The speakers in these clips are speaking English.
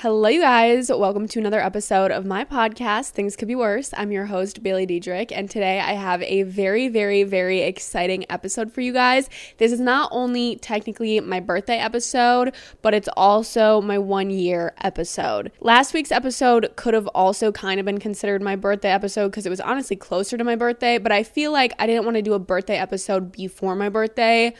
Hello, you guys. Welcome to another episode of my podcast, Things Could Be Worse. I'm your host, Bailey Diedrich, and today I have a very, very, very exciting episode for you guys. This is not only technically my birthday episode, but it's also my one year episode. Last week's episode could have also kind of been considered my birthday episode because it was honestly closer to my birthday, but I feel like I didn't want to do a birthday episode before my birthday.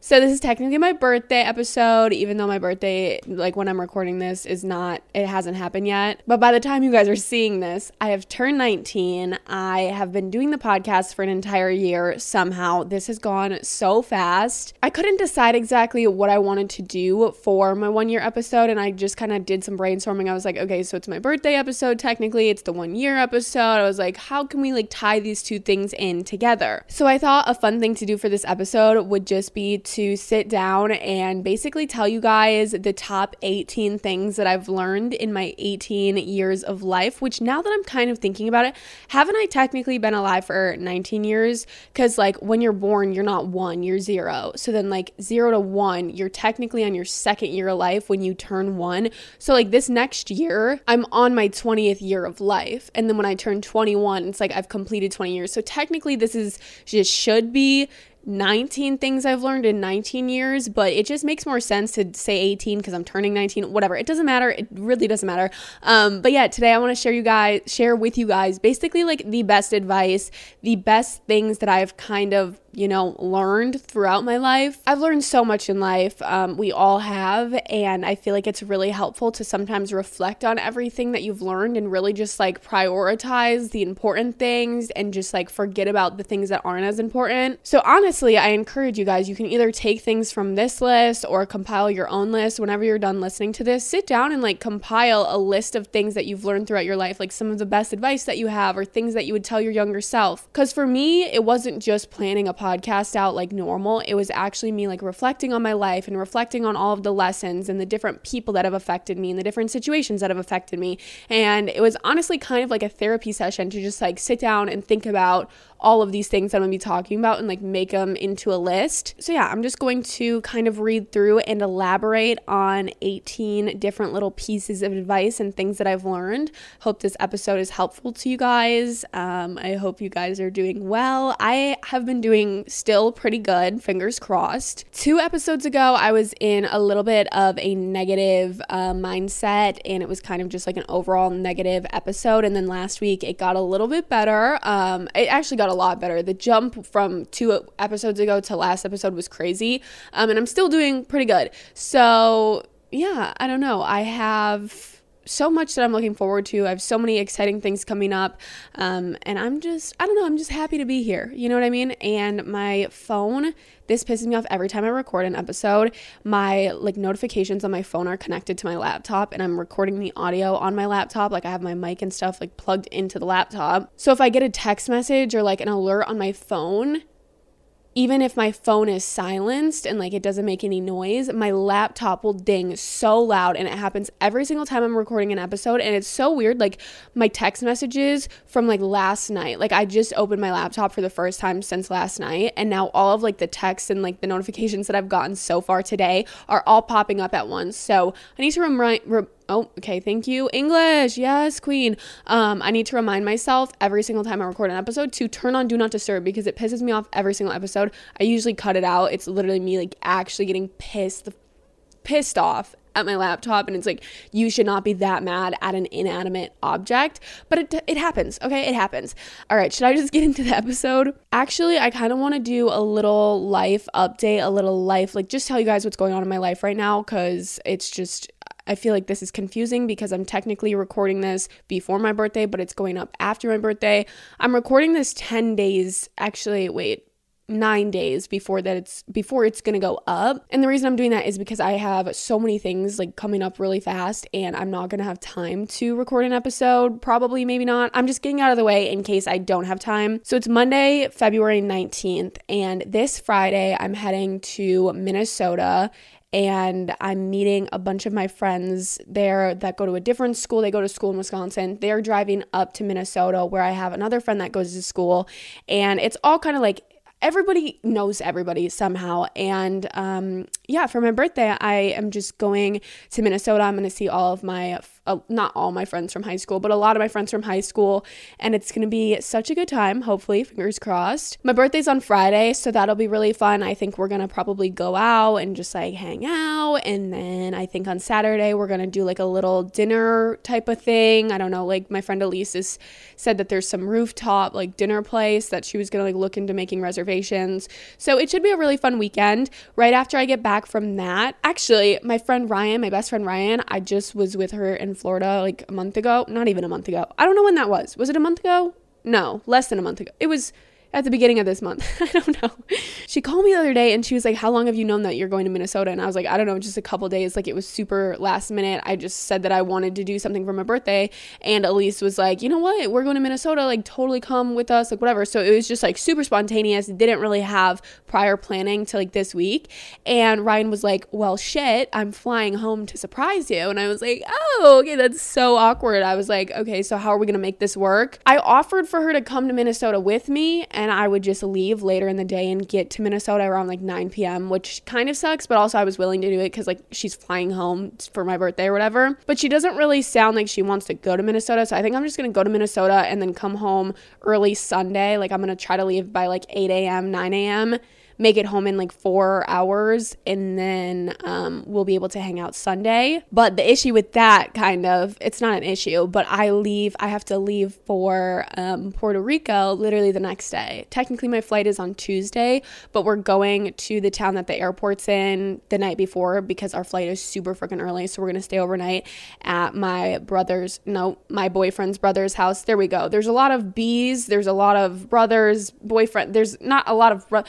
So this is technically my birthday episode, even though my birthday, like when I'm recording this, is not, it hasn't happened yet. But by the time you guys are seeing this, I have turned 19. I have been doing the podcast for an entire year. Somehow this has gone so fast. I couldn't decide exactly what I wanted to do for my one year episode. And I just kind of did some brainstorming. I was like, okay, so it's my birthday episode. Technically, it's the one year episode. I was like, how can we like tie these two things in together? So I thought a fun thing to do for this episode would just be to sit down and basically tell you guys the top 18 things that I've learned in my 18 years of life, which now that I'm kind of thinking about it, haven't I technically been alive for 19 years? Because, like, when you're born, you're not one, you're zero. So then, like, zero to one, you're technically on your second year of life when you turn one. So, like, this next year, I'm on my 20th year of life. And then when I turn 21, it's like I've completed 20 years. So, technically, this is just should be 19 things I've learned in 19 years, but it just makes more sense to say 18 because I'm turning 19. Whatever, it doesn't matter. It really doesn't matter. Um, but yeah, today I want to share you guys, share with you guys, basically like the best advice, the best things that I've kind of you know, learned throughout my life. I've learned so much in life. Um, we all have. And I feel like it's really helpful to sometimes reflect on everything that you've learned and really just like prioritize the important things and just like forget about the things that aren't as important. So, honestly, I encourage you guys, you can either take things from this list or compile your own list. Whenever you're done listening to this, sit down and like compile a list of things that you've learned throughout your life, like some of the best advice that you have or things that you would tell your younger self. Because for me, it wasn't just planning a podcast out like normal. It was actually me like reflecting on my life and reflecting on all of the lessons and the different people that have affected me and the different situations that have affected me. And it was honestly kind of like a therapy session to just like sit down and think about all of these things that I'm gonna be talking about and like make them into a list. So, yeah, I'm just going to kind of read through and elaborate on 18 different little pieces of advice and things that I've learned. Hope this episode is helpful to you guys. Um, I hope you guys are doing well. I have been doing still pretty good, fingers crossed. Two episodes ago, I was in a little bit of a negative uh, mindset and it was kind of just like an overall negative episode. And then last week, it got a little bit better. Um, it actually got got a lot better. The jump from two episodes ago to last episode was crazy. Um, and I'm still doing pretty good. So, yeah, I don't know. I have so much that I'm looking forward to. I have so many exciting things coming up. Um, and I'm just, I don't know, I'm just happy to be here. You know what I mean? And my phone, this pisses me off every time I record an episode. My like notifications on my phone are connected to my laptop and I'm recording the audio on my laptop. Like I have my mic and stuff like plugged into the laptop. So if I get a text message or like an alert on my phone, even if my phone is silenced and like it doesn't make any noise, my laptop will ding so loud and it happens every single time I'm recording an episode and it's so weird like my text messages from like last night. Like I just opened my laptop for the first time since last night and now all of like the texts and like the notifications that I've gotten so far today are all popping up at once. So, I need to remind re- Oh, okay. Thank you. English. Yes, queen. Um, I need to remind myself every single time I record an episode to turn on do not disturb because it pisses me off every single episode. I usually cut it out. It's literally me like actually getting pissed pissed off at my laptop and it's like you should not be that mad at an inanimate object, but it it happens, okay? It happens. All right, should I just get into the episode? Actually, I kind of want to do a little life update, a little life like just tell you guys what's going on in my life right now cuz it's just I feel like this is confusing because I'm technically recording this before my birthday, but it's going up after my birthday. I'm recording this 10 days, actually, wait, nine days before that it's before it's gonna go up. And the reason i'm doing that is because i have so many things like coming up really fast and i'm not gonna have time to record an episode probably maybe not. I'm just getting out of the way in case i don't have time. So it's monday february 19th and this friday i'm heading to minnesota and I'm meeting a bunch of my friends there that go to a different school. They go to school in Wisconsin. They're driving up to Minnesota where I have another friend that goes to school. And it's all kind of like everybody knows everybody somehow. And um, yeah, for my birthday, I am just going to Minnesota. I'm going to see all of my uh, not all my friends from high school, but a lot of my friends from high school. And it's going to be such a good time, hopefully, fingers crossed. My birthday's on Friday, so that'll be really fun. I think we're going to probably go out and just like hang out. And then I think on Saturday, we're going to do like a little dinner type of thing. I don't know, like my friend Elise has said that there's some rooftop like dinner place that she was going to like look into making reservations. So it should be a really fun weekend. Right after I get back from that, actually, my friend Ryan, my best friend Ryan, I just was with her in Florida like a month ago. Not even a month ago. I don't know when that was. Was it a month ago? No, less than a month ago. It was at the beginning of this month. I don't know. She called me the other day and she was like, How long have you known that you're going to Minnesota? And I was like, I don't know, just a couple days. Like it was super last minute. I just said that I wanted to do something for my birthday. And Elise was like, You know what? We're going to Minnesota. Like totally come with us, like whatever. So it was just like super spontaneous. Didn't really have prior planning to like this week. And Ryan was like, Well, shit, I'm flying home to surprise you. And I was like, Oh, okay, that's so awkward. I was like, Okay, so how are we going to make this work? I offered for her to come to Minnesota with me. And and I would just leave later in the day and get to Minnesota around like 9 p.m., which kind of sucks, but also I was willing to do it because like she's flying home for my birthday or whatever. But she doesn't really sound like she wants to go to Minnesota. So I think I'm just gonna go to Minnesota and then come home early Sunday. Like I'm gonna try to leave by like 8 a.m., 9 a.m make it home in like four hours and then um, we'll be able to hang out Sunday. But the issue with that kind of, it's not an issue, but I leave, I have to leave for um, Puerto Rico literally the next day. Technically, my flight is on Tuesday, but we're going to the town that the airport's in the night before because our flight is super freaking early. So we're going to stay overnight at my brother's, no, my boyfriend's brother's house. There we go. There's a lot of bees, there's a lot of brothers, boyfriend, there's not a lot of. Bro-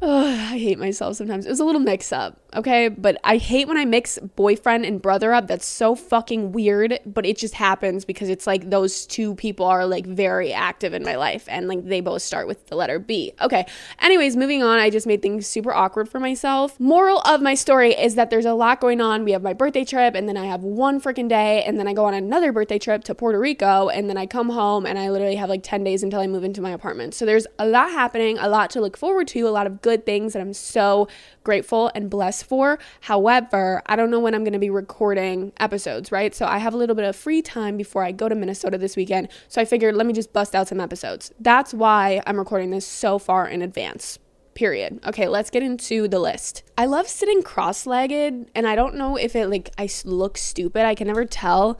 Oh, I hate myself sometimes. It was a little mix up, okay? But I hate when I mix boyfriend and brother up. That's so fucking weird, but it just happens because it's like those two people are like very active in my life and like they both start with the letter B. Okay. Anyways, moving on. I just made things super awkward for myself. Moral of my story is that there's a lot going on. We have my birthday trip and then I have one freaking day and then I go on another birthday trip to Puerto Rico and then I come home and I literally have like 10 days until I move into my apartment. So there's a lot happening, a lot to look forward to, a lot of good things that I'm so grateful and blessed for. However, I don't know when I'm going to be recording episodes, right? So I have a little bit of free time before I go to Minnesota this weekend. So I figured let me just bust out some episodes. That's why I'm recording this so far in advance period. Okay, let's get into the list. I love sitting cross-legged and I don't know if it like I look stupid. I can never tell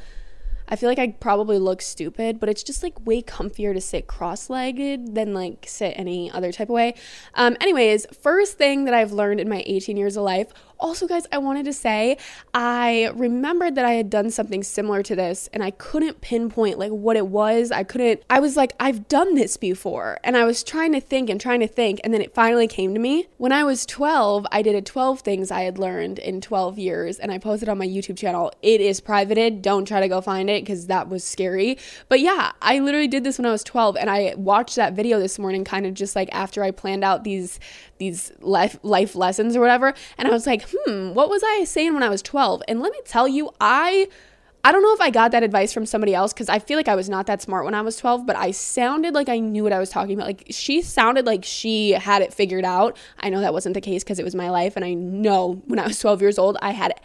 I feel like I probably look stupid, but it's just like way comfier to sit cross legged than like sit any other type of way. Um, anyways, first thing that I've learned in my 18 years of life also, guys, I wanted to say I remembered that I had done something similar to this and I couldn't pinpoint like what it was. I couldn't, I was like, I've done this before. And I was trying to think and trying to think. And then it finally came to me. When I was 12, I did a 12 things I had learned in 12 years and I posted on my YouTube channel. It is privated. Don't try to go find it because that was scary. But yeah, I literally did this when I was 12 and I watched that video this morning kind of just like after I planned out these these life life lessons or whatever and I was like, "Hmm, what was I saying when I was 12?" And let me tell you, I I don't know if I got that advice from somebody else because I feel like I was not that smart when I was 12, but I sounded like I knew what I was talking about. Like she sounded like she had it figured out. I know that wasn't the case because it was my life. And I know when I was 12 years old, I had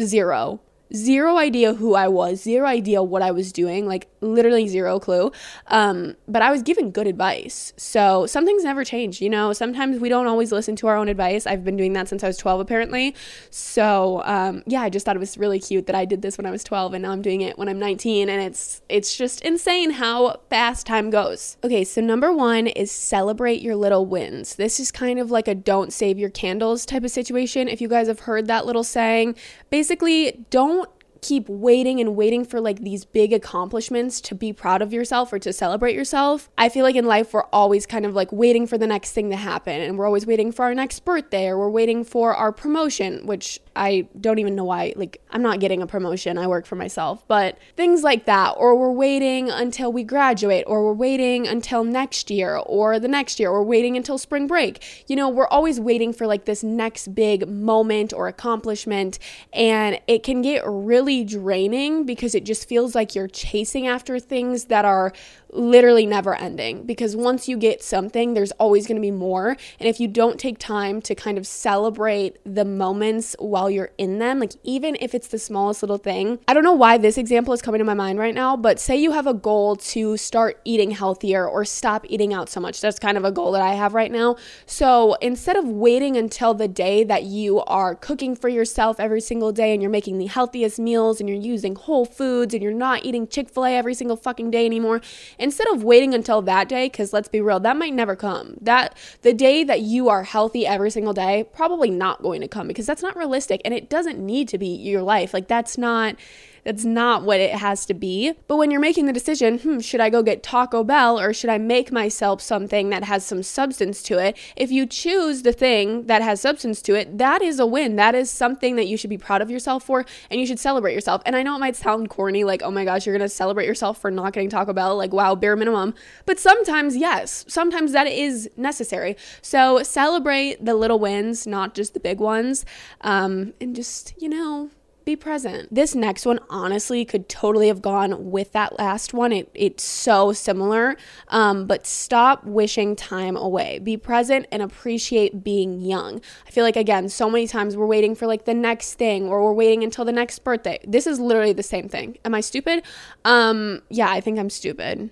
zero zero idea who I was, zero idea what I was doing, like literally zero clue. Um, but I was given good advice. So some things never change, you know. Sometimes we don't always listen to our own advice. I've been doing that since I was 12, apparently. So um, yeah, I just thought it was really cute that I did this when I was 12 and now I'm doing it when I'm 19. And it's it's just insane how fast time goes. Okay, so number one is celebrate your little wins. This is kind of like a don't save your candles type of situation. If you guys have heard that little saying, basically don't keep waiting and waiting for like these big accomplishments to be proud of yourself or to celebrate yourself. I feel like in life we're always kind of like waiting for the next thing to happen and we're always waiting for our next birthday or we're waiting for our promotion, which I don't even know why like I'm not getting a promotion. I work for myself, but things like that or we're waiting until we graduate or we're waiting until next year or the next year or waiting until spring break. You know, we're always waiting for like this next big moment or accomplishment and it can get really draining because it just feels like you're chasing after things that are literally never ending because once you get something, there's always going to be more. And if you don't take time to kind of celebrate the moments while you're in them, like even if it's the smallest little thing, I don't know why this example is coming to my mind right now, but say you have a goal to start eating healthier or stop eating out so much. That's kind of a goal that I have right now. So instead of waiting until the day that you are cooking for yourself every single day and you're making the healthiest meals and you're using whole foods and you're not eating Chick fil A every single fucking day anymore, instead of waiting until that day, because let's be real, that might never come. That the day that you are healthy every single day, probably not going to come because that's not realistic and it doesn't need to be your life. Like that's not that's not what it has to be. But when you're making the decision, hmm, should I go get Taco Bell or should I make myself something that has some substance to it? If you choose the thing that has substance to it, that is a win. That is something that you should be proud of yourself for and you should celebrate yourself. And I know it might sound corny, like, oh my gosh, you're gonna celebrate yourself for not getting Taco Bell, like, wow, bare minimum. But sometimes, yes, sometimes that is necessary. So celebrate the little wins, not just the big ones. Um, and just, you know, be present. This next one honestly could totally have gone with that last one. It, it's so similar. Um, but stop wishing time away. Be present and appreciate being young. I feel like, again, so many times we're waiting for like the next thing or we're waiting until the next birthday. This is literally the same thing. Am I stupid? Um, yeah, I think I'm stupid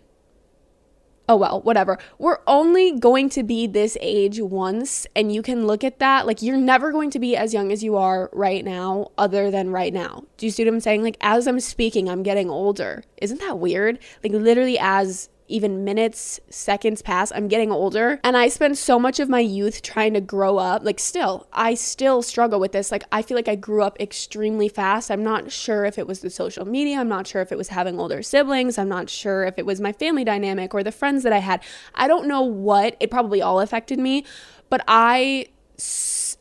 oh well, whatever. We're only going to be this age once, and you can look at that. Like, you're never going to be as young as you are right now, other than right now. Do you see what I'm saying? Like, as I'm speaking, I'm getting older. Isn't that weird? Like, literally, as even minutes, seconds pass, I'm getting older. And I spend so much of my youth trying to grow up. Like, still, I still struggle with this. Like, I feel like I grew up extremely fast. I'm not sure if it was the social media. I'm not sure if it was having older siblings. I'm not sure if it was my family dynamic or the friends that I had. I don't know what. It probably all affected me. But I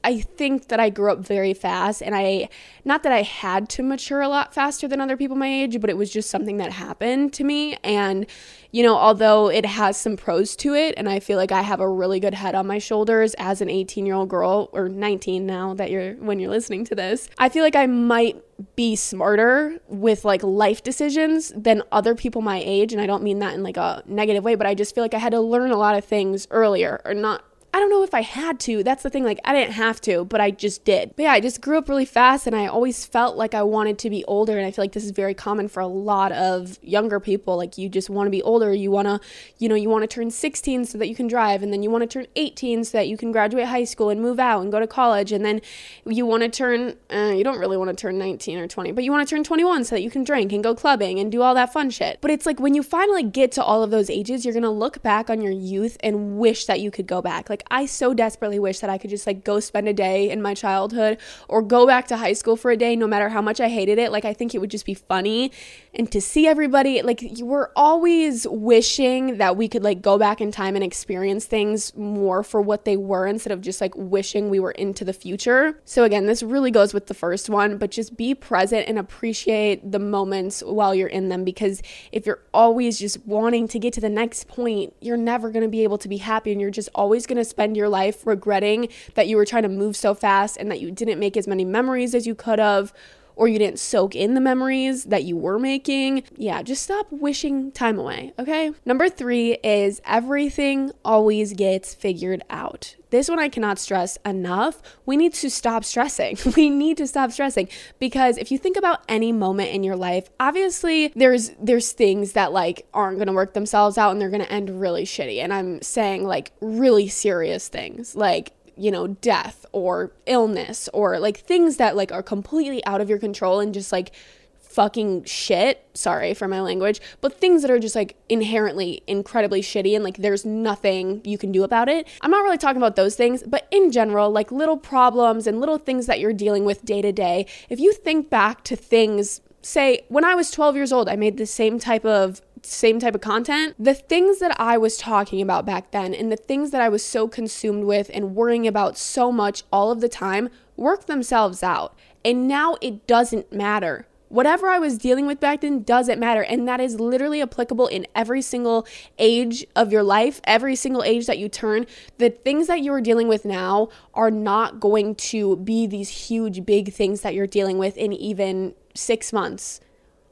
I think that I grew up very fast and I not that I had to mature a lot faster than other people my age, but it was just something that happened to me and you know, although it has some pros to it and I feel like I have a really good head on my shoulders as an 18-year-old girl or 19 now that you're when you're listening to this. I feel like I might be smarter with like life decisions than other people my age and I don't mean that in like a negative way, but I just feel like I had to learn a lot of things earlier or not I don't know if I had to. That's the thing. Like, I didn't have to, but I just did. But yeah, I just grew up really fast and I always felt like I wanted to be older. And I feel like this is very common for a lot of younger people. Like, you just want to be older. You want to, you know, you want to turn 16 so that you can drive. And then you want to turn 18 so that you can graduate high school and move out and go to college. And then you want to turn, uh, you don't really want to turn 19 or 20, but you want to turn 21 so that you can drink and go clubbing and do all that fun shit. But it's like when you finally get to all of those ages, you're going to look back on your youth and wish that you could go back. Like, like I so desperately wish that I could just like go spend a day in my childhood or go back to high school for a day no matter how much I hated it. Like I think it would just be funny and to see everybody like you were always wishing that we could like go back in time and experience things more for what they were instead of just like wishing we were into the future. So again, this really goes with the first one, but just be present and appreciate the moments while you're in them because if you're always just wanting to get to the next point, you're never going to be able to be happy and you're just always going to spend your life regretting that you were trying to move so fast and that you didn't make as many memories as you could have or you didn't soak in the memories that you were making. Yeah, just stop wishing time away, okay? Number three is everything always gets figured out. this one I cannot stress enough. We need to stop stressing. We need to stop stressing because if you think about any moment in your life, obviously there's there's things that like aren't going to work themselves out and they're going to end really shitty. And I'm saying like really serious things. Like you know, death or illness or like things that like are completely out of your control and just like fucking shit. Sorry for my language, but things that are just like inherently incredibly shitty and like there's nothing you can do about it. I'm not really talking about those things, but in general, like little problems and little things that you're dealing with day to day. If you think back to things, say when I was 12 years old, I made the same type of same type of content, the things that I was talking about back then and the things that I was so consumed with and worrying about so much all of the time work themselves out. And now it doesn't matter Whatever I was dealing with back then doesn't matter. And that is literally applicable in every single age of your life, every single age that you turn. The things that you are dealing with now are not going to be these huge, big things that you're dealing with in even six months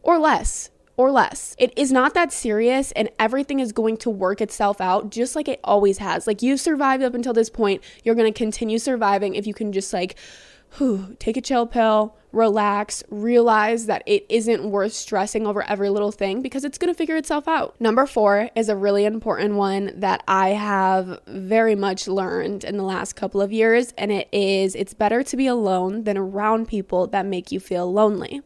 or less or less. It is not that serious and everything is going to work itself out just like it always has. Like you've survived up until this point, you're going to continue surviving if you can just like whew, take a chill pill, relax, realize that it isn't worth stressing over every little thing because it's going to figure itself out. Number four is a really important one that I have very much learned in the last couple of years, and it is it's better to be alone than around people that make you feel lonely.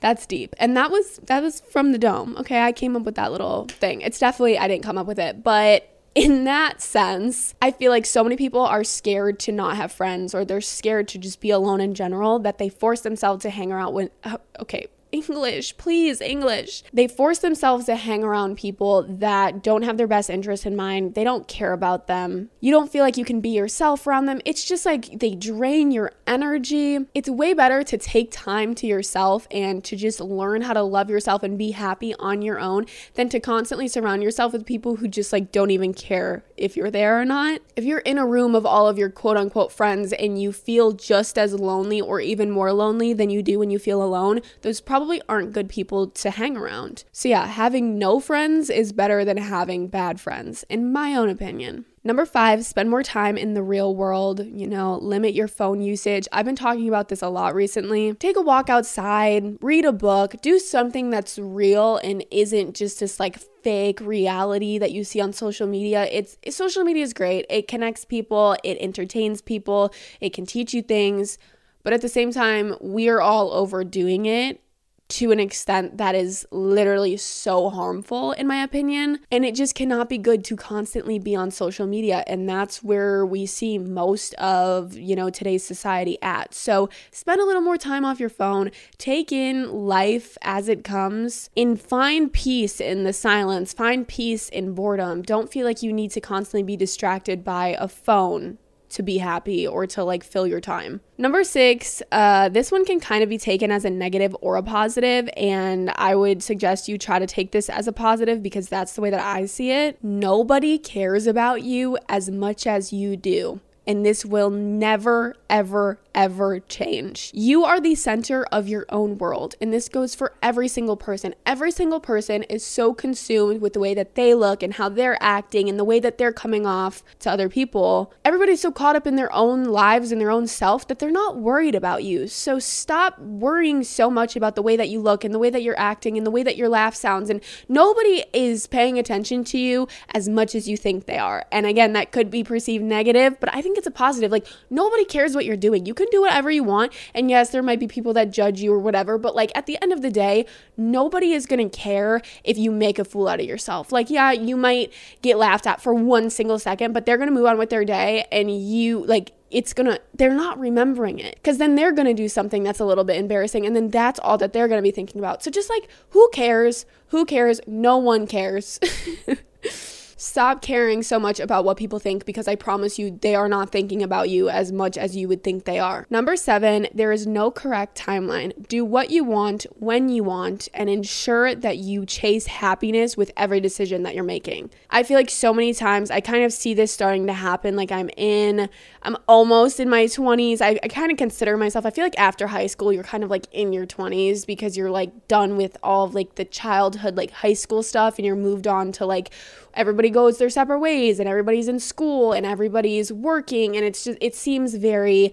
That's deep. And that was that was from the dome. Okay, I came up with that little thing. It's definitely I didn't come up with it, but in that sense, I feel like so many people are scared to not have friends or they're scared to just be alone in general that they force themselves to hang around with, uh, okay, English, please, English. They force themselves to hang around people that don't have their best interest in mind. They don't care about them. You don't feel like you can be yourself around them. It's just like they drain your energy. It's way better to take time to yourself and to just learn how to love yourself and be happy on your own than to constantly surround yourself with people who just like don't even care if you're there or not. If you're in a room of all of your quote unquote friends and you feel just as lonely or even more lonely than you do when you feel alone, those probably probably aren't good people to hang around. So, yeah, having no friends is better than having bad friends, in my own opinion. Number five, spend more time in the real world. You know, limit your phone usage. I've been talking about this a lot recently. Take a walk outside, read a book, do something that's real and isn't just this like fake reality that you see on social media. It's social media is great. It connects people, it entertains people, it can teach you things. But at the same time, we're all overdoing it to an extent that is literally so harmful, in my opinion. And it just cannot be good to constantly be on social media. And that's where we see most of, you know, today's society at. So spend a little more time off your phone, take in life as it comes, and find peace in the silence, find peace in boredom. Don't feel like you need to constantly be distracted by a phone to be happy or to like fill your time. Number six, uh, this one can kind of be taken as a negative or a positive, and I would suggest you try to take this as a positive because that's the way that I see it. Nobody cares about you as much as you do and this will never, ever, ever change. You are the center of your own world, and this goes for every single person. Every single person is so consumed with the way that they look and how they're acting and the way that they're coming off to other people. Everybody's so caught up in their own lives and their own self that they're not worried about you. So stop worrying so much about the way that you look and the way that you're acting and the way that your laugh sounds. And nobody is paying attention to you as much as you think they are. And again, that could be perceived negative, but I think it's a positive. Like nobody cares what you're doing. You can do whatever you want. And yes, there might be people that judge you or whatever, but like at the end of the day, nobody is going to care if you make a fool out of yourself. Like yeah, you might get laughed at for one single second, but they're going to move on with their day and you like it's gonna they're not remembering it. Because then they're gonna do something that's a little bit embarrassing and then that's all that they're gonna be thinking about. So just like who cares? Who cares? No one cares Stop caring so much about what people think because I promise you they are not thinking about you as much as you would think they are. Number seven, there is no correct timeline. Do what you want when you want and ensure that you chase happiness with every decision that you're making. I feel like so many times I kind of see this starting to happen. Like I'm in, I'm almost in my 20s. I, I kind of consider myself, I feel like after high school, you're kind of like in your 20s because you're like done with all of like the childhood, like high school stuff and you're moved on to like everybody goes their separate ways and everybody's in school and everybody's working and it's just it seems very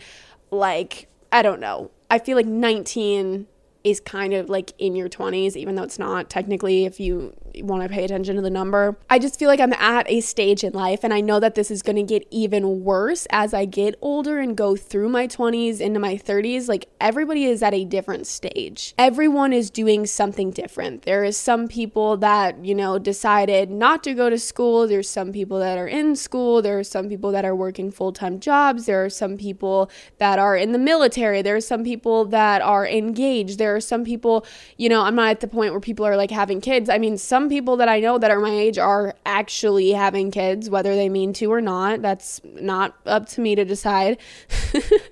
like I don't know. I feel like 19 is kind of like in your 20s, even though it's not technically if you want to pay attention to the number. I just feel like I'm at a stage in life, and I know that this is going to get even worse as I get older and go through my 20s into my 30s. Like everybody is at a different stage. Everyone is doing something different. There is some people that, you know, decided not to go to school. There's some people that are in school. There are some people that are working full time jobs. There are some people that are in the military. There are some people that are engaged. There are some people, you know, I'm not at the point where people are like having kids. I mean, some people that I know that are my age are actually having kids, whether they mean to or not. That's not up to me to decide.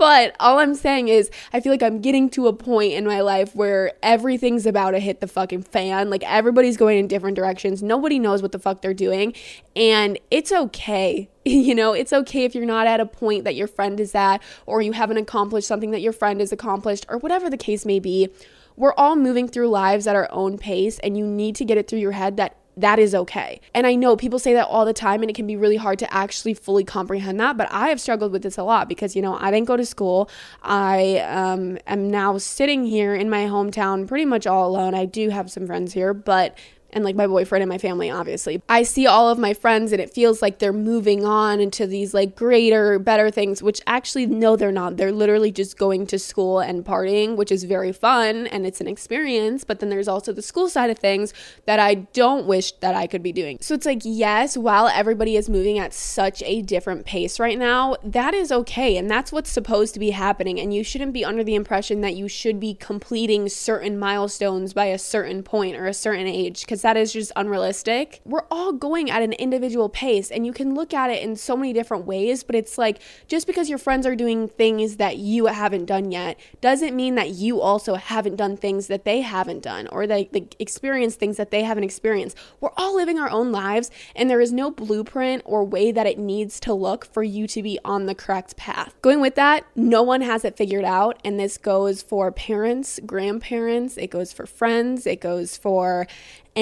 but all I'm saying is, I feel like I'm getting to a point in my life where everything's about to hit the fucking fan. Like everybody's going in different directions. Nobody knows what the fuck they're doing. And it's okay you know, it's okay if you're not at a point that your friend is at, or you haven't accomplished something that your friend has accomplished, or whatever the case may be. We're all moving through lives at our own pace, and you need to get it through your head that that is okay. And I know people say that all the time, and it can be really hard to actually fully comprehend that. But I have struggled with this a lot because, you know, I didn't go to school. I um, am now sitting here in my hometown pretty much all alone. I do have some friends here, but and like my boyfriend and my family, obviously. I see all of my friends and it feels like they're moving on into these like greater, better things, which actually, no, they're not. They're literally just going to school and partying, which is very fun and it's an experience. But then there's also the school side of things that I don't wish that I could be doing. So it's like, yes, while everybody is moving at such a different pace right now, that is okay. And that's what's supposed to be happening. And you shouldn't be under the impression that you should be completing certain milestones by a certain point or a certain age because because that is just unrealistic. We're all going at an individual pace and you can look at it in so many different ways, but it's like just because your friends are doing things that you haven't done yet doesn't mean that you also haven't done things that they haven't done or that like experience things that they haven't experienced. We're all living our own lives and there is no blueprint or way that it needs to look for you to be on the correct path. Going with that, no one has it figured out and this goes for parents, grandparents, it goes for friends, it goes for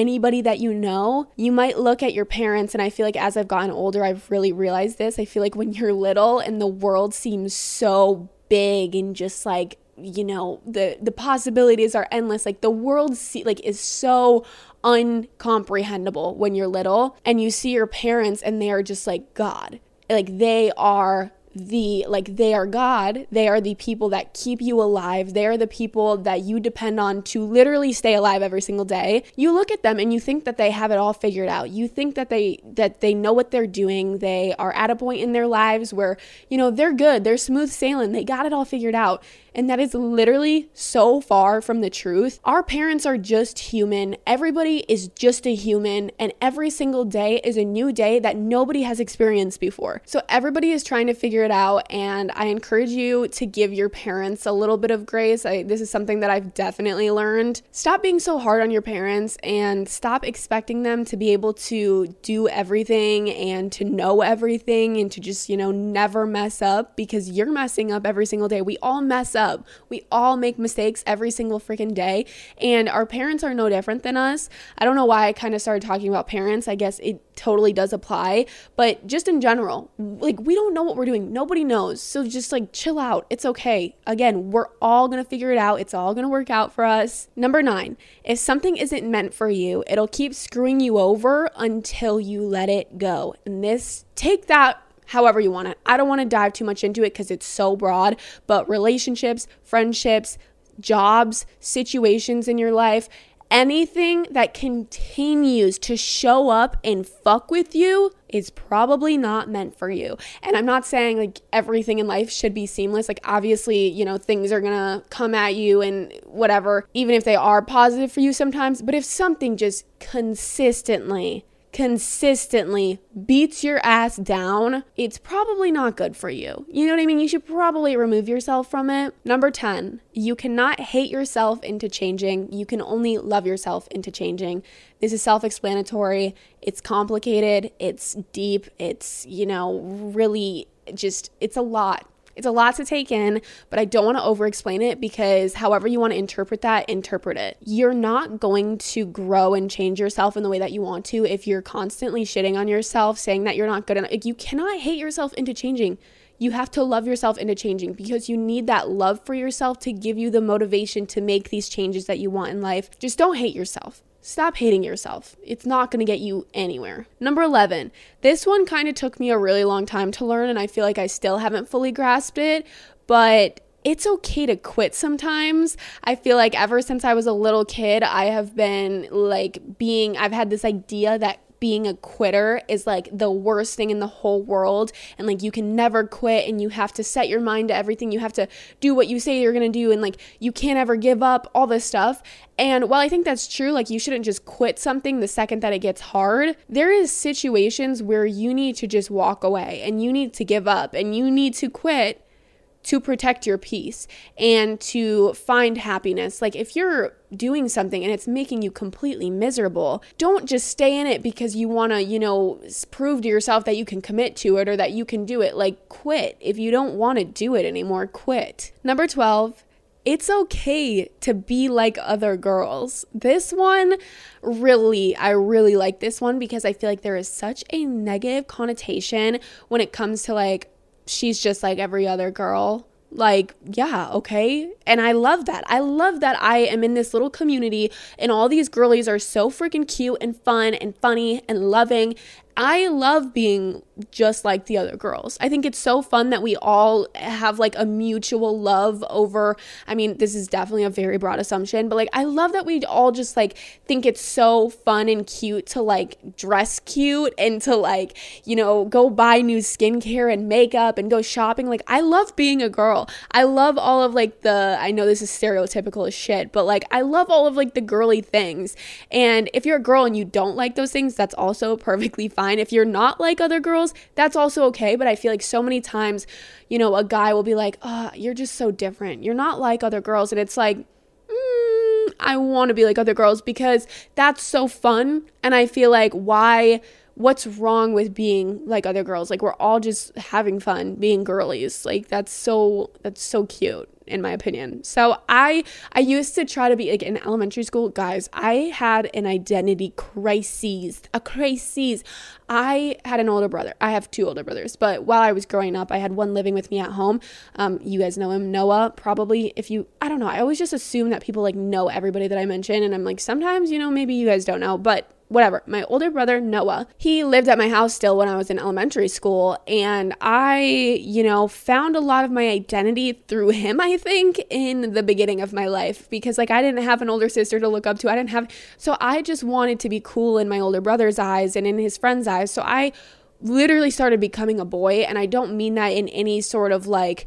anybody that you know, you might look at your parents. And I feel like as I've gotten older, I've really realized this. I feel like when you're little and the world seems so big and just like, you know, the the possibilities are endless. Like the world see, like is so uncomprehendable when you're little and you see your parents and they are just like God. Like they are the like they are God. They are the people that keep you alive. They are the people that you depend on to literally stay alive every single day. You look at them and you think that they have it all figured out. You think that they that they know what they're doing. They are at a point in their lives where, you know, they're good. They're smooth sailing. They got it all figured out. And that is literally so far from the truth. Our parents are just human. Everybody is just a human. And every single day is a new day that nobody has experienced before. So everybody is trying to figure it out. And I encourage you to give your parents a little bit of grace. I, this is something that I've definitely learned. Stop being so hard on your parents and stop expecting them to be able to do everything and to know everything and to just, you know, never mess up because you're messing up every single day. We all mess up up. We all make mistakes every single freaking day, and our parents are no different than us. I don't know why I kind of started talking about parents. I guess it totally does apply, but just in general, like we don't know what we're doing. Nobody knows. So just like chill out. It's okay. Again, we're all going to figure it out. It's all going to work out for us. Number 9. If something isn't meant for you, it'll keep screwing you over until you let it go. And this take that however you want it. I don't want to dive too much into it because it's so broad, but relationships, friendships, jobs, situations in your life, anything that continues to show up and fuck with you is probably not meant for you. And I'm not saying like everything in life should be seamless. Like, obviously, you know, things are gonna come at you and whatever, even if they are positive for you sometimes. But if something just consistently consistently beats your ass down, it's probably not good for you. You know what I mean? You should probably remove yourself from it. Number 10, you cannot hate yourself into changing. You can only love yourself into changing. This is self explanatory. It's complicated. It's deep. It's, you know, really just, it's a lot It's a lot to take in, but I don't want to over explain it because however you want to interpret that, interpret it. You're not going to grow and change yourself in the way that you want to if you're constantly shitting on yourself, saying that you're not good enough. Like, you cannot hate yourself into changing. You have to love yourself into changing because you need that love for yourself to give you the motivation to make these changes that you want in life. Just don't hate yourself. Stop hating yourself. It's not going to get you anywhere. Number 11. This one kind of took me a really long time to learn, and I feel like I still haven't fully grasped it, but it's okay to quit sometimes. I feel like ever since I was a little kid, I have been like being, I've had this idea that being a quitter is like the worst thing in the whole world. And like you can never quit and you have to set your mind to everything. You have to do what you say you're going to do and like you can't ever give up all this stuff. And while I think that's true like you shouldn't just quit something the second that it gets hard. There is situations where you need to just walk away and you need to give up and you need to quit to protect your peace and to find happiness. Like if you're doing something and it's making you completely miserable, don't just stay in it because you want to, you know, prove to yourself that you can commit to it or that you can do it. Like quit. If you don't want to do it anymore, quit. Number 12, it's okay to be like other girls. This one really, I really like this one because I feel like there is such a negative connotation when it comes to like she's just like every other girl. Like, yeah, okay. And I love that. I love that I am in this little community and all these girlies are so freaking cute and fun and funny and loving. I love being just like the other girls. I think it's so fun that we all have like a mutual love over. I mean, this is definitely a very broad assumption, but like I love that we all just like think it's so fun and cute to like dress cute and to like, you know, go buy new skincare and makeup and go shopping. Like I love being a girl. I love all of like the I know this is stereotypical as shit, but like I love all of like the girly things. And if you're a girl and you don't like those things, that's also perfectly fine fine. If you're not like other girls, that's also okay. But I feel like so many times, you know, a guy will be like, oh, you're just so different. You're not like other girls. And it's like, mm, I want to be like other girls because that's so fun. And I feel like, why? What's wrong with being like other girls? Like we're all just having fun being girlies. Like that's so that's so cute in my opinion. So I I used to try to be like in elementary school, guys. I had an identity crisis, a crisis. I had an older brother. I have two older brothers, but while I was growing up, I had one living with me at home. Um, you guys know him, Noah. Probably, if you, I don't know. I always just assume that people like know everybody that I mention, and I'm like, sometimes, you know, maybe you guys don't know, but whatever. My older brother, Noah, he lived at my house still when I was in elementary school. And I, you know, found a lot of my identity through him, I think, in the beginning of my life because, like, I didn't have an older sister to look up to. I didn't have, so I just wanted to be cool in my older brother's eyes and in his friend's eyes. So I literally started becoming a boy. And I don't mean that in any sort of like,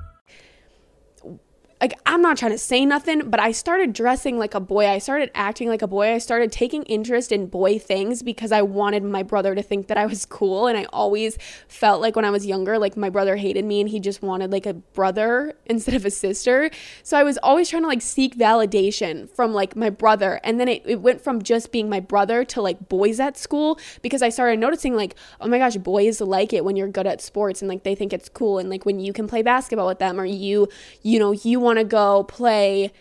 like I'm not trying to say nothing, but I started dressing like a boy. I started acting like a boy. I started taking interest in boy things because I wanted my brother to think that I was cool. And I always felt like when I was younger, like my brother hated me and he just wanted like a brother instead of a sister. So I was always trying to like seek validation from like my brother. And then it, it went from just being my brother to like boys at school because I started noticing like, oh my gosh, boys like it when you're good at sports and like they think it's cool. And like when you can play basketball with them or you, you know, you want want to go play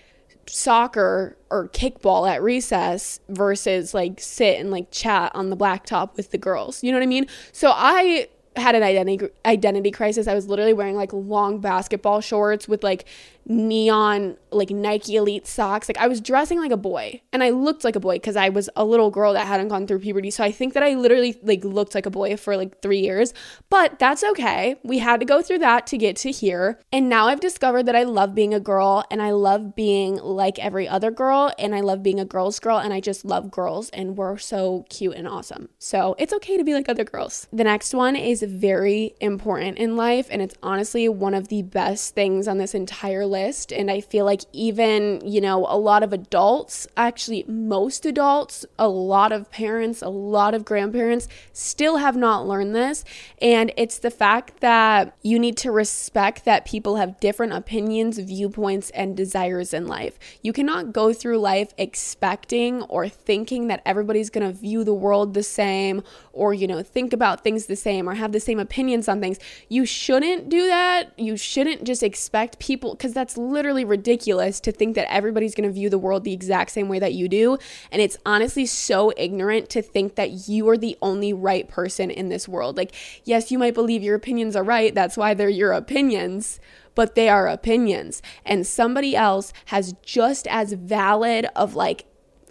soccer or kickball at recess versus like sit and like chat on the blacktop with the girls. You know what I mean? So I had an identity identity crisis. I was literally wearing like long basketball shorts with like neon like Nike Elite socks. Like I was dressing like a boy and I looked like a boy because I was a little girl that hadn't gone through puberty. So I think that I literally like looked like a boy for like 3 years. But that's okay. We had to go through that to get to here. And now I've discovered that I love being a girl and I love being like every other girl and I love being a girl's girl and I just love girls and we're so cute and awesome. So it's okay to be like other girls. The next one is very important in life and it's honestly one of the best things on this entire list and I feel like even, you know, a lot of adults, actually most adults, a lot of parents, a lot of grandparents still have not learned this and it's the fact that you need to respect that people have different opinions, viewpoints and desires in life. You cannot go through life expecting or thinking that everybody's going to view the world the same or, you know, think about things the same or have the same opinions on things. You shouldn't do that. You shouldn't just expect people, because that's literally ridiculous to think that everybody's going to view the world the exact same way that you do. And it's honestly so ignorant to think that you are the only right person in this world. Like, yes, you might believe your opinions are right. That's why they're your opinions but they are opinions and somebody else has just as valid of like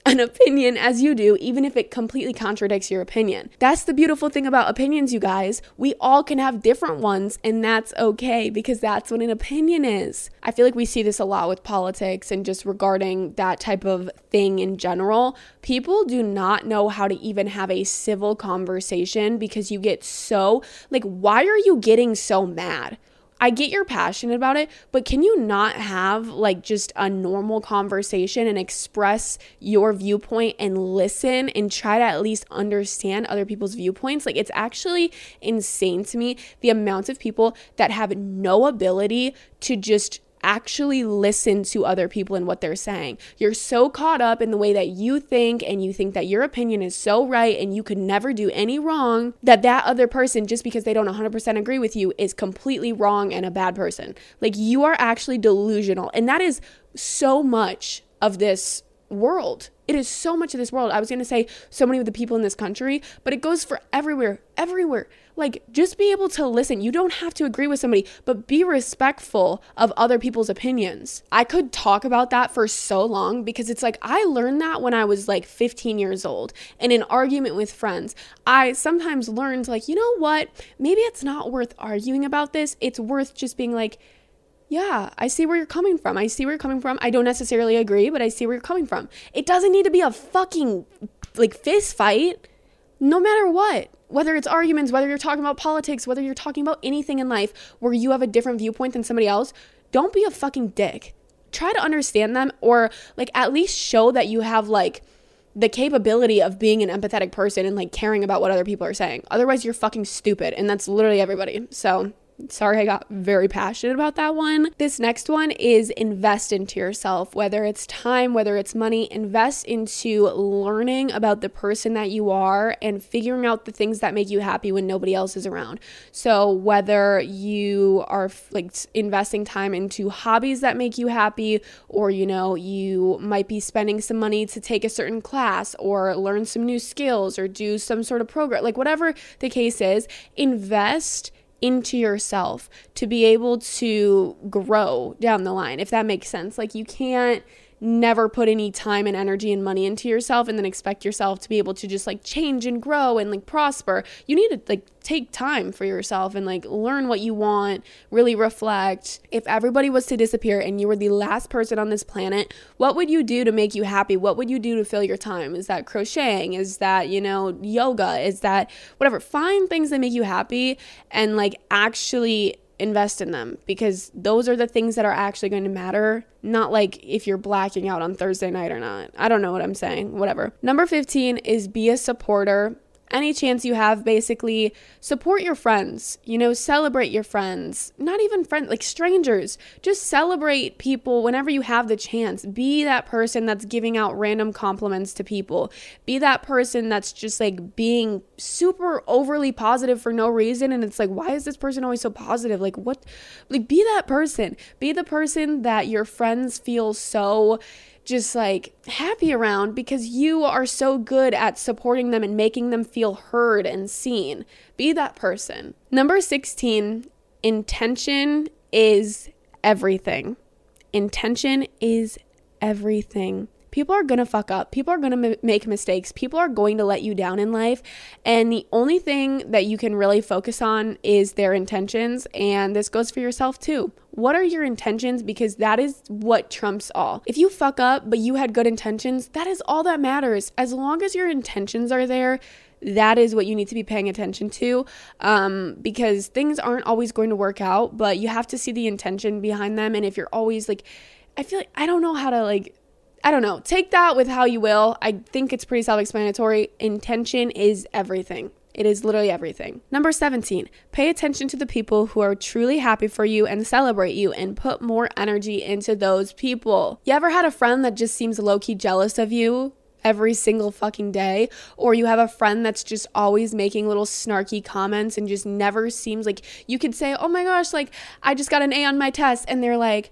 an opinion as you do, even if it completely contradicts your opinion. That's the beautiful thing about opinions, you guys. We all can have different ones, and that's okay because that's what an opinion is. I feel like we see this a lot with politics and just regarding that type of thing in general. People do not know how to even have a civil conversation because you get so, like, why are you getting so mad? I get you're passionate about it, but can you not have like just a normal conversation and express your viewpoint and listen and try to at least understand other people's viewpoints? Like, it's actually insane to me the amount of people that have no ability to just actually listen to other people and what they're saying. You're so caught up in the way that you think and you think that your opinion is so right and you could never do any wrong that that other person just because they don't 100% agree with you is completely wrong and a bad person. Like you are actually delusional and that is so much of this world. It is so much of this world. I was going to say so many of the people in this country, but it goes for everywhere, everywhere. Like, just be able to listen. You don't have to agree with somebody, but be respectful of other people's opinions. I could talk about that for so long because it's like I learned that when I was like 15 years old in an argument with friends. I sometimes learned, like, you know what? Maybe it's not worth arguing about this. It's worth just being like, yeah, I see where you're coming from. I see where you're coming from. I don't necessarily agree, but I see where you're coming from. It doesn't need to be a fucking like fist fight, no matter what. Whether it's arguments, whether you're talking about politics, whether you're talking about anything in life where you have a different viewpoint than somebody else, don't be a fucking dick. Try to understand them or like at least show that you have like the capability of being an empathetic person and like caring about what other people are saying. Otherwise, you're fucking stupid. And that's literally everybody. So Sorry, I got very passionate about that one. This next one is invest into yourself, whether it's time, whether it's money, invest into learning about the person that you are and figuring out the things that make you happy when nobody else is around. So, whether you are like investing time into hobbies that make you happy, or you know, you might be spending some money to take a certain class or learn some new skills or do some sort of program, like whatever the case is, invest into yourself to be able to grow down the line, if that makes sense. Like, you can't never put any time and energy and money into yourself and then expect yourself to be able to just like change and grow and like prosper. You need to like take time for yourself and like learn what you want, really reflect. If everybody was to disappear and you were the last person on this planet, what would you do to make you happy? What would you do to fill your time? Is that crocheting? Is that, you know, yoga? Is that whatever? Find things that make you happy and like actually invest in them because those are the things that are actually going to matter, not like if you're blacking out on Thursday night or not. I don't know what I'm saying, whatever. Number 15 is be a supporter any chance you have, basically support your friends, you know, celebrate your friends, not even friends, like strangers. Just celebrate people whenever you have the chance. Be that person that's giving out random compliments to people. Be that person that's just like being super overly positive for no reason. And it's like, why is this person always so positive? Like, what? Like, be that person. Be the person that your friends feel so just like happy around because you are so good at supporting them and making them feel heard and seen. Be that person. Number 16, intention is everything. intention is everything. People are gonna fuck up. People are gonna m- make mistakes. People are going to let you down in life. And the only thing that you can really focus on is their intentions. And this goes for yourself too. What are your intentions? Because that is what trumps all. If you fuck up, but you had good intentions, that is all that matters. As long as your intentions are there, that is what you need to be paying attention to um, because things aren't always going to work out, but you have to see the intention behind them. And if you're always like, I feel like I don't know how to like I don't know. Take that with how you will. I think it's pretty self explanatory. Intention is everything. It is literally everything. Number 17, pay attention to the people who are truly happy for you and celebrate you and put more energy into those people. You ever had a friend that just seems low key jealous of you? Every single fucking day, or you have a friend that's just always making little snarky comments and just never seems like you could say, Oh my gosh, like I just got an A on my test, and they're like,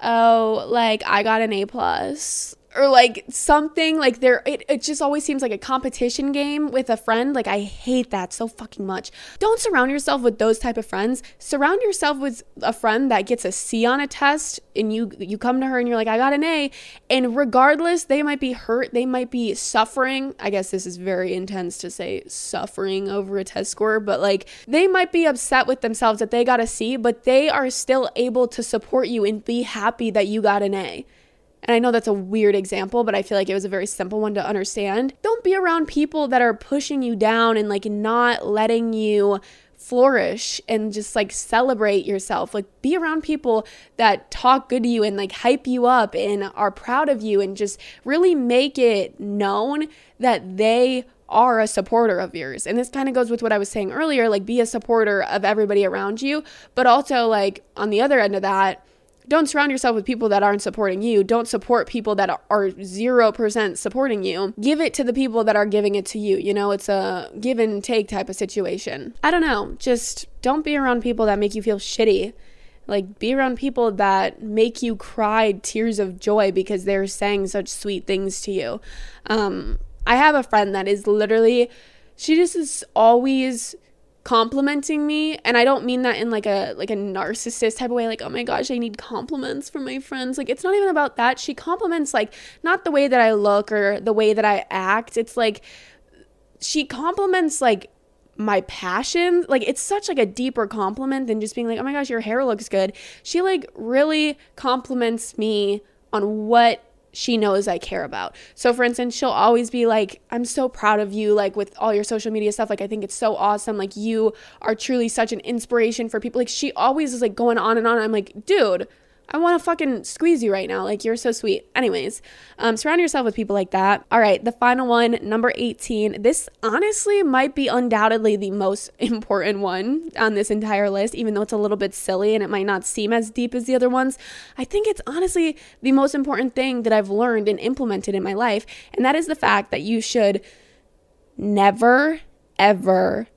oh, like I got an A plus or like something like there it, it just always seems like a competition game with a friend. Like i hate that so fucking much. Don't surround yourself with those type of friends. Surround yourself with a friend that gets a c on a test and you you come to her and you're like i got an a. And regardless they might be hurt. They might be suffering. I guess this is very intense to say suffering over a test score but like they might be upset with themselves that they got a c but they are still able to support you and be happy that you got an a and I know that's a weird example, but I feel like it was a very simple one to understand. Don't be around people that are pushing you down and like not letting you flourish and just like celebrate yourself. Like be around people that talk good to you and like hype you up and are proud of you and just really make it known that they are a supporter of yours. And this kind of goes with what I was saying earlier like be a supporter of everybody around you, but also like on the other end of that, don't surround yourself with people that aren't supporting you. Don't support people that are 0% supporting you. Give it to the people that are giving it to you. You know, it's a give and take type of situation. I don't know. Just don't be around people that make you feel shitty. Like, be around people that make you cry tears of joy because they're saying such sweet things to you. Um, I have a friend that is literally, she just is always complimenting me and i don't mean that in like a like a narcissist type of way like oh my gosh i need compliments from my friends. Like it's not even about that. She compliments like not the way that i look or the way that i act. It's like she compliments like my passion. Like it's such like a deeper compliment than just being like oh my gosh your hair looks good. She like really compliments me on what she knows I care about. So for instance, she'll always be like, "I'm so proud of you like with all your social media stuff. Like I think it's so awesome. Like you are truly such an inspiration for people." Like she always is like going on and on. I'm like, "Dude, I want to fucking squeeze you right now. Like, you're so sweet. Anyways, um, surround yourself with people like that. All right, the final one, number 18. This honestly might be undoubtedly the most important one on this entire list, even though it's a little bit silly and it might not seem as deep as the other ones. I think it's honestly the most important thing that I've learned and implemented in my life. And that is the fact that you should never, ever,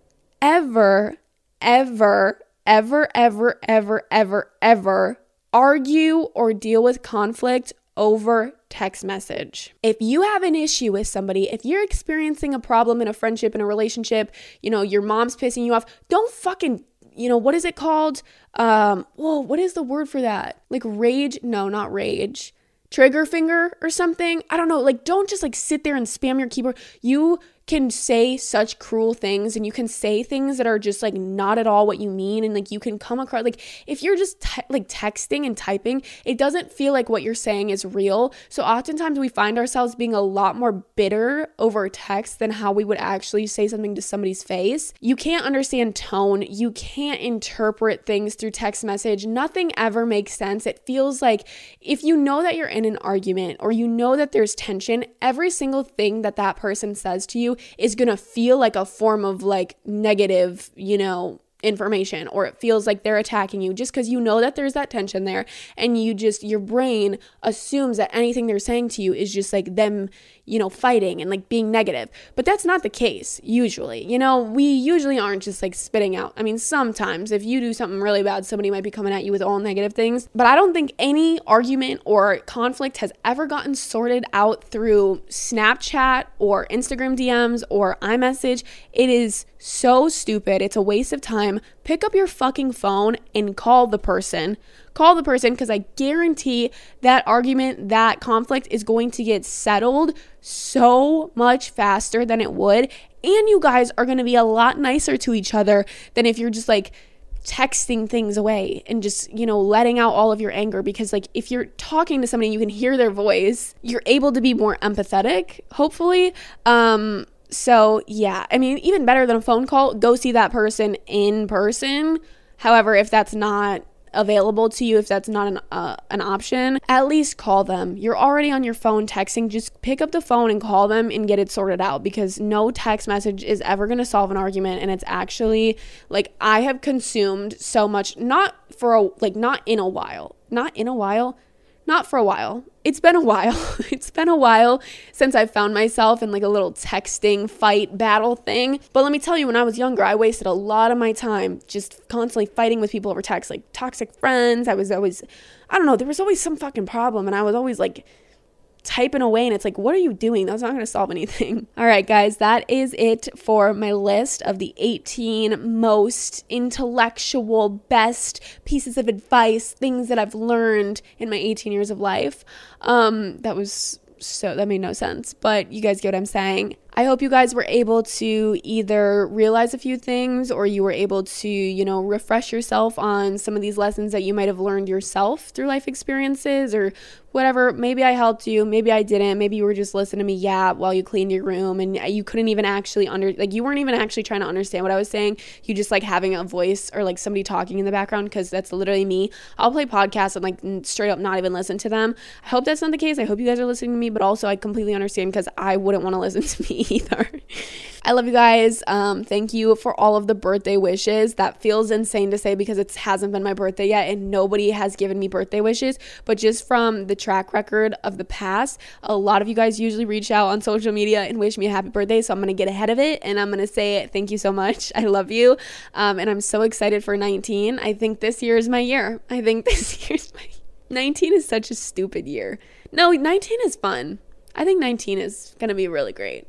ever, ever, ever, ever, ever, ever, ever argue or deal with conflict over text message. If you have an issue with somebody, if you're experiencing a problem in a friendship, in a relationship, you know, your mom's pissing you off, don't fucking you know what is it called? Um whoa what is the word for that? Like rage? No not rage. Trigger finger or something? I don't know. Like don't just like sit there and spam your keyboard. You can say such cruel things and you can say things that are just like not at all what you mean and like you can come across like if you're just te- like texting and typing it doesn't feel like what you're saying is real. So oftentimes we find ourselves being a lot more bitter over text than how we would actually say something to somebody's face. You can't understand tone. You can't interpret things through text message. Nothing ever makes sense. It feels like if you know that you're in an argument or you know that there's tension every single thing that that person says to you is going to feel like a form of like negative, you know, information or it feels like they're attacking you just because you know that there's that tension there and you just your brain assumes that anything they're saying to you is just like them you know, fighting and like being negative. But that's not the case usually. You know, we usually aren't just like spitting out. I mean, sometimes if you do something really bad, somebody might be coming at you with all negative things. But I don't think any argument or conflict has ever gotten sorted out through Snapchat or Instagram DMs or iMessage. It is so stupid. It's a waste of time. Pick up your fucking phone and call the person call the person because I guarantee that argument, that conflict is going to get settled so much faster than it would. And you guys are going to be a lot nicer to each other than if you're just like, texting things away and just, you know, letting out all of your anger because like if you're talking to somebody you can hear their voice, you're able to be more empathetic, hopefully. Um so, yeah, I mean, even better than a phone call, go see that person in person. However, if that's not available to you if that's not an uh, an option at least call them. You're already on your phone texting. Just pick up the phone and call them and get it sorted out because no text message is ever going to solve an argument. And it's actually like I have consumed so much not for a like not in a while not in a while not for a while. It's been a while. it's been a while since I found myself in like a little texting fight battle thing. But let me tell you, when I was younger, I wasted a lot of my time just constantly fighting with people over text, like toxic friends. I was always, I don't know, there was always some fucking problem. And I was always like, typing away and it's like what are you doing? That's not going to solve anything. All right guys that is it for my list of the 18 most intellectual best pieces of advice things that i've learned in my 18 years of life. Um that was so that made no sense but you guys get what i'm saying I hope you guys were able to either realize a few things or you were able to, you know, refresh yourself on some of these lessons that you might have learned yourself through life experiences or whatever. Maybe I helped you, maybe I didn't. Maybe you were just listening to me yap while you cleaned your room and you couldn't even actually under like you weren't even actually trying to understand what I was saying. You just like having a voice or like somebody talking in the background because that's literally me. I'll play podcasts and like straight up not even listen to them. I hope that's not the case. I hope you guys are listening to me, but also I completely understand because I wouldn't want to listen to me either. I love you guys. Um, thank you for all of the birthday wishes. That feels insane to say because it hasn't been my birthday yet and nobody has given me birthday wishes. But just from the track record of the past, a lot of you guys usually reach out on social media and wish me a happy birthday. So I'm going to get ahead of it and I'm going to say thank you so much. I love you. Um, and I'm so excited for 19. I think this year is my year. I think this year's my 19 is such a stupid year. No, 19 is fun. I think 19 is going to be really great.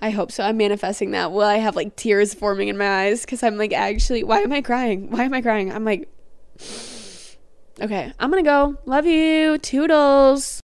I hope so. I'm manifesting that. Will I have like tears forming in my eyes? Because I'm like, actually, why am I crying? Why am I crying? I'm like, okay, I'm gonna go. Love you. Toodles.